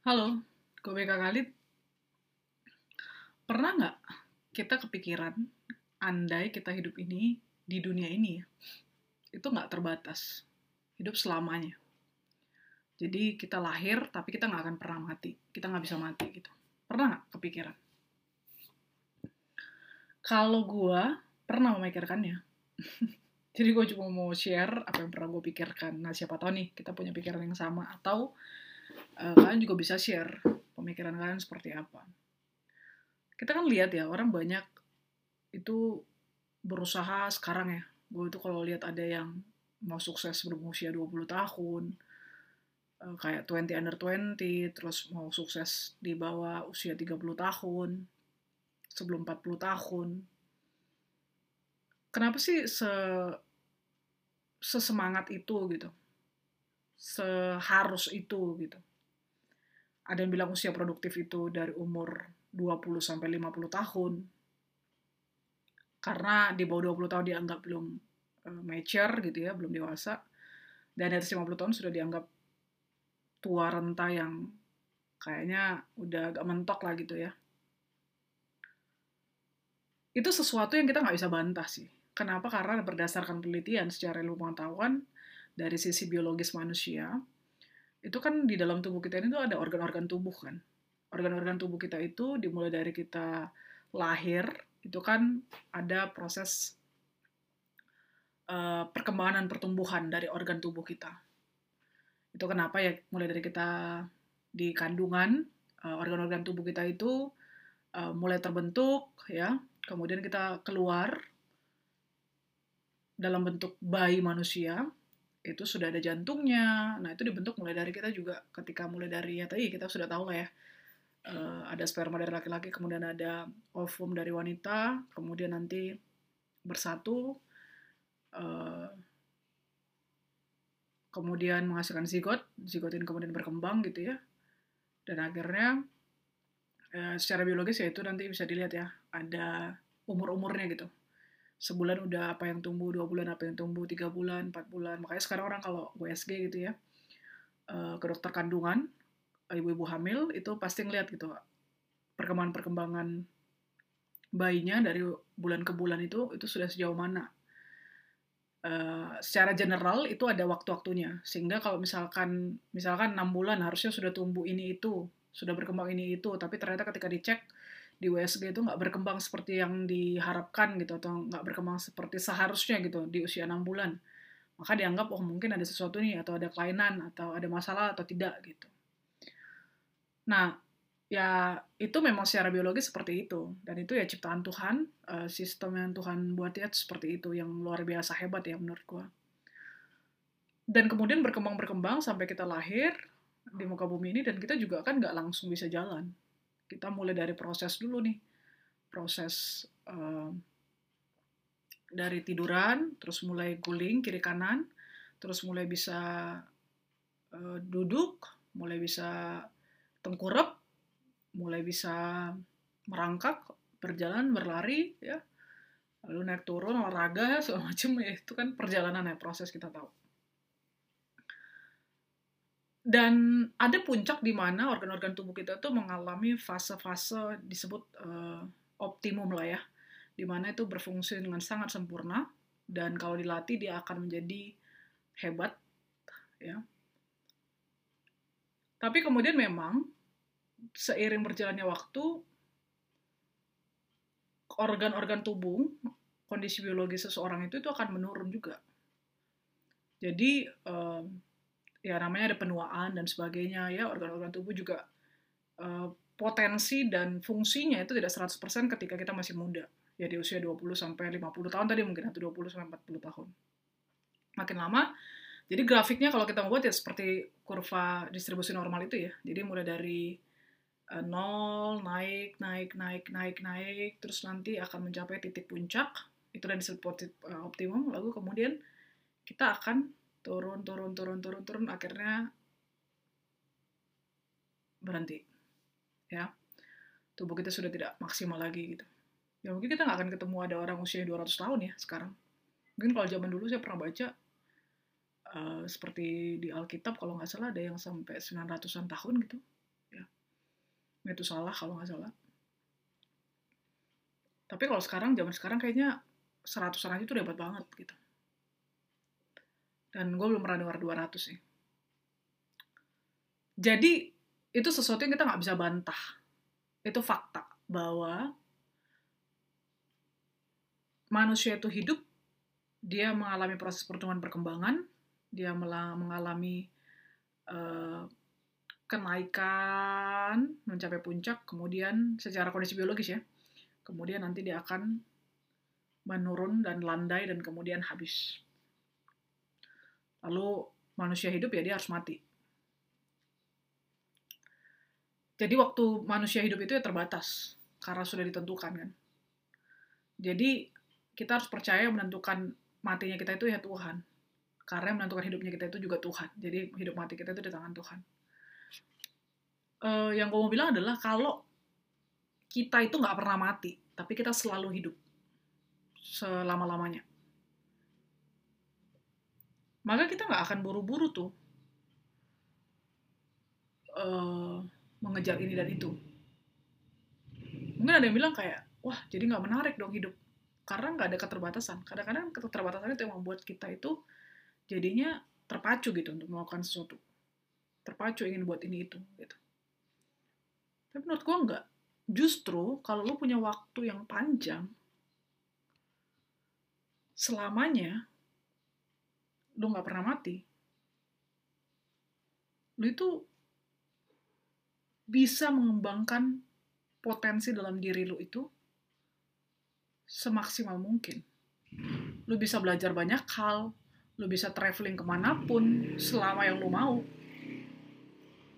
Halo, gue Beka Khalid. Pernah nggak kita kepikiran, andai kita hidup ini di dunia ini ya, itu nggak terbatas, hidup selamanya. Jadi kita lahir, tapi kita nggak akan pernah mati, kita nggak bisa mati gitu. Pernah nggak kepikiran? Kalau gue pernah memikirkannya, jadi gue cuma mau share apa yang pernah gue pikirkan. Nah siapa tahu nih kita punya pikiran yang sama atau uh, kalian juga bisa share pemikiran kalian seperti apa. Kita kan lihat ya orang banyak itu berusaha sekarang ya. Gue itu kalau lihat ada yang mau sukses sebelum usia 20 tahun, uh, kayak 20 under 20, terus mau sukses di bawah usia 30 tahun, sebelum 40 tahun. Kenapa sih se sesemangat itu gitu? Seharus itu gitu ada yang bilang usia produktif itu dari umur 20 sampai 50 tahun. Karena di bawah 20 tahun dianggap belum uh, mature gitu ya, belum dewasa. Dan di atas 50 tahun sudah dianggap tua renta yang kayaknya udah agak mentok lah gitu ya. Itu sesuatu yang kita nggak bisa bantah sih. Kenapa? Karena berdasarkan penelitian secara ilmu pengetahuan dari sisi biologis manusia, itu kan di dalam tubuh kita ini tuh ada organ-organ tubuh kan. Organ-organ tubuh kita itu dimulai dari kita lahir, itu kan ada proses uh, perkembangan dan pertumbuhan dari organ tubuh kita. Itu kenapa ya mulai dari kita di kandungan, uh, organ-organ tubuh kita itu uh, mulai terbentuk ya, kemudian kita keluar dalam bentuk bayi manusia, itu sudah ada jantungnya. Nah, itu dibentuk mulai dari kita juga ketika mulai dari ya tadi kita sudah tahu lah ya. Uh, ada sperma dari laki-laki, kemudian ada ovum dari wanita, kemudian nanti bersatu, uh, kemudian menghasilkan zigot, zigot ini kemudian berkembang gitu ya, dan akhirnya uh, secara biologis ya itu nanti bisa dilihat ya, ada umur-umurnya gitu sebulan udah apa yang tumbuh dua bulan apa yang tumbuh tiga bulan empat bulan. Makanya sekarang orang kalau USG gitu ya uh, ke dokter kandungan ibu-ibu hamil itu pasti ngeliat gitu perkembangan-perkembangan bayinya dari bulan ke bulan itu itu sudah sejauh mana. Uh, secara general itu ada waktu-waktunya. Sehingga kalau misalkan misalkan enam bulan harusnya sudah tumbuh ini itu sudah berkembang ini itu tapi ternyata ketika dicek di USG itu nggak berkembang seperti yang diharapkan gitu atau nggak berkembang seperti seharusnya gitu di usia enam bulan. Maka dianggap oh mungkin ada sesuatu nih atau ada kelainan atau ada masalah atau tidak gitu. Nah ya itu memang secara biologis seperti itu. Dan itu ya ciptaan Tuhan uh, sistem yang Tuhan buat ya seperti itu yang luar biasa hebat ya menurut gua. Dan kemudian berkembang berkembang sampai kita lahir di muka bumi ini dan kita juga kan nggak langsung bisa jalan kita mulai dari proses dulu nih. Proses uh, dari tiduran terus mulai guling kiri kanan terus mulai bisa uh, duduk mulai bisa tengkurap mulai bisa merangkak berjalan berlari ya. Lalu naik turun olahraga segala macam ya itu kan perjalanan ya proses kita tahu dan ada puncak di mana organ-organ tubuh kita tuh mengalami fase-fase disebut uh, optimum lah ya, di mana itu berfungsi dengan sangat sempurna dan kalau dilatih dia akan menjadi hebat, ya. Tapi kemudian memang seiring berjalannya waktu organ-organ tubuh, kondisi biologis seseorang itu itu akan menurun juga. Jadi uh, ya namanya ada penuaan dan sebagainya ya organ-organ tubuh juga uh, potensi dan fungsinya itu tidak 100% ketika kita masih muda. Ya di usia 20 sampai 50 tahun tadi mungkin atau 20 sampai 40 tahun. Makin lama jadi grafiknya kalau kita membuat ya seperti kurva distribusi normal itu ya. Jadi mulai dari uh, nol naik naik naik naik naik terus nanti akan mencapai titik puncak. Itu dan disebut uh, optimum lalu kemudian kita akan turun turun turun turun turun akhirnya berhenti. Ya. Tubuh kita sudah tidak maksimal lagi gitu. Ya mungkin kita nggak akan ketemu ada orang usia 200 tahun ya sekarang. Mungkin kalau zaman dulu saya pernah baca uh, seperti di Alkitab kalau nggak salah ada yang sampai 900-an tahun gitu. Ya. Itu salah kalau nggak salah. Tapi kalau sekarang zaman sekarang kayaknya seratusan aja itu hebat banget gitu dan gue belum pernah dengar 200 sih. Jadi itu sesuatu yang kita nggak bisa bantah. Itu fakta bahwa manusia itu hidup dia mengalami proses pertumbuhan perkembangan dia mengalami uh, kenaikan mencapai puncak kemudian secara kondisi biologis ya kemudian nanti dia akan menurun dan landai dan kemudian habis lalu manusia hidup ya dia harus mati jadi waktu manusia hidup itu ya terbatas karena sudah ditentukan kan jadi kita harus percaya menentukan matinya kita itu ya Tuhan karena menentukan hidupnya kita itu juga Tuhan. Jadi hidup mati kita itu di tangan Tuhan. Uh, yang gue mau bilang adalah kalau kita itu nggak pernah mati, tapi kita selalu hidup selama-lamanya. Maka kita nggak akan buru-buru tuh uh, mengejar ini dan itu. Mungkin ada yang bilang kayak, wah jadi nggak menarik dong hidup. Karena nggak ada keterbatasan. Kadang-kadang keterbatasan itu yang membuat kita itu jadinya terpacu gitu untuk melakukan sesuatu terpacu ingin buat ini itu gitu tapi menurut gue enggak justru kalau lu punya waktu yang panjang selamanya lu nggak pernah mati lu itu bisa mengembangkan potensi dalam diri lu itu semaksimal mungkin. Lu bisa belajar banyak hal, Lu bisa traveling ke mana pun selama yang lu mau.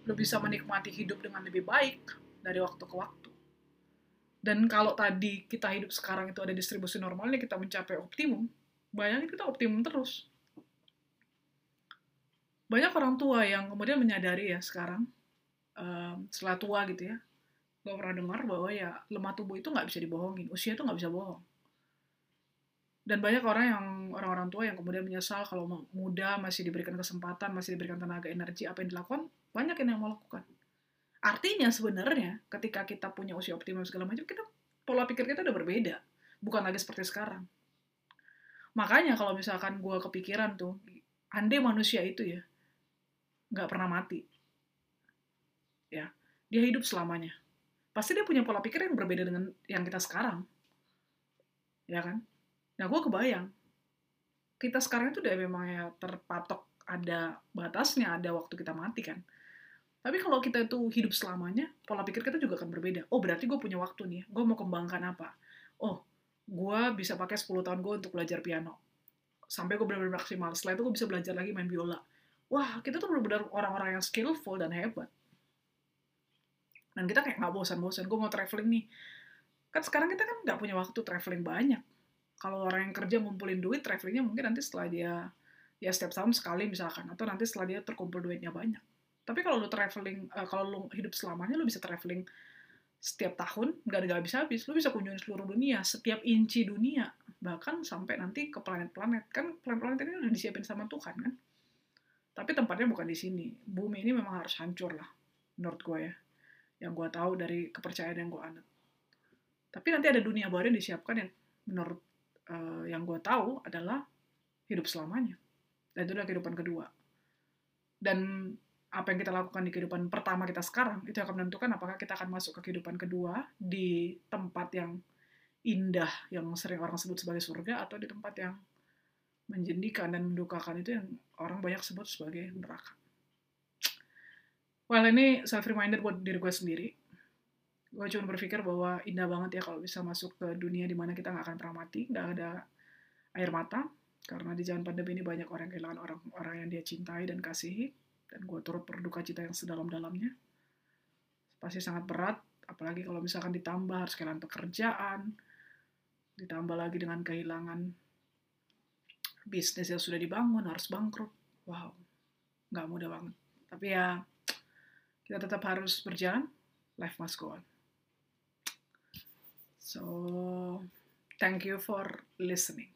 Lu bisa menikmati hidup dengan lebih baik dari waktu ke waktu. Dan kalau tadi kita hidup sekarang itu ada distribusi normalnya, kita mencapai optimum, bayangin kita optimum terus. Banyak orang tua yang kemudian menyadari ya sekarang, um, setelah tua gitu ya, gue pernah dengar bahwa ya lemah tubuh itu nggak bisa dibohongin, usia itu nggak bisa bohong. Dan banyak orang yang orang-orang tua yang kemudian menyesal kalau muda masih diberikan kesempatan masih diberikan tenaga energi apa yang dilakukan banyak yang mau lakukan. Artinya sebenarnya ketika kita punya usia optimal segala macam kita pola pikir kita udah berbeda bukan lagi seperti sekarang. Makanya kalau misalkan gue kepikiran tuh andai manusia itu ya nggak pernah mati ya dia hidup selamanya pasti dia punya pola pikir yang berbeda dengan yang kita sekarang ya kan Nah, gue kebayang. Kita sekarang itu udah memang ya terpatok ada batasnya, ada waktu kita mati kan. Tapi kalau kita itu hidup selamanya, pola pikir kita juga akan berbeda. Oh, berarti gue punya waktu nih. Gue mau kembangkan apa? Oh, gue bisa pakai 10 tahun gue untuk belajar piano. Sampai gue benar-benar maksimal. Setelah itu gue bisa belajar lagi main biola. Wah, kita tuh benar-benar orang-orang yang skillful dan hebat. Dan kita kayak nggak bosan-bosan. Gue mau traveling nih. Kan sekarang kita kan nggak punya waktu traveling banyak kalau orang yang kerja ngumpulin duit travelingnya mungkin nanti setelah dia ya setiap tahun sekali misalkan atau nanti setelah dia terkumpul duitnya banyak tapi kalau lu traveling uh, kalau lu hidup selamanya lu bisa traveling setiap tahun nggak ada habis habis lu bisa kunjungi seluruh dunia setiap inci dunia bahkan sampai nanti ke planet-planet kan planet-planet ini udah disiapin sama Tuhan kan tapi tempatnya bukan di sini bumi ini memang harus hancur lah menurut gue ya yang gue tahu dari kepercayaan yang gue anut tapi nanti ada dunia baru yang disiapkan yang menurut uh, yang gue tahu adalah hidup selamanya. Dan itu adalah kehidupan kedua. Dan apa yang kita lakukan di kehidupan pertama kita sekarang, itu akan menentukan apakah kita akan masuk ke kehidupan kedua di tempat yang indah, yang sering orang sebut sebagai surga, atau di tempat yang menjadikan dan mendukakan itu yang orang banyak sebut sebagai neraka. Well, ini self-reminder buat diri gue sendiri gue cuma berpikir bahwa indah banget ya kalau bisa masuk ke dunia di mana kita nggak akan pernah mati, nggak ada air mata, karena di zaman pandemi ini banyak orang kehilangan orang-orang yang dia cintai dan kasihi, dan gue turut berduka cita yang sedalam-dalamnya. Pasti sangat berat, apalagi kalau misalkan ditambah harus kehilangan pekerjaan, ditambah lagi dengan kehilangan bisnis yang sudah dibangun, harus bangkrut. Wow, nggak mudah banget. Tapi ya, kita tetap harus berjalan, life must go on. So, thank you for listening.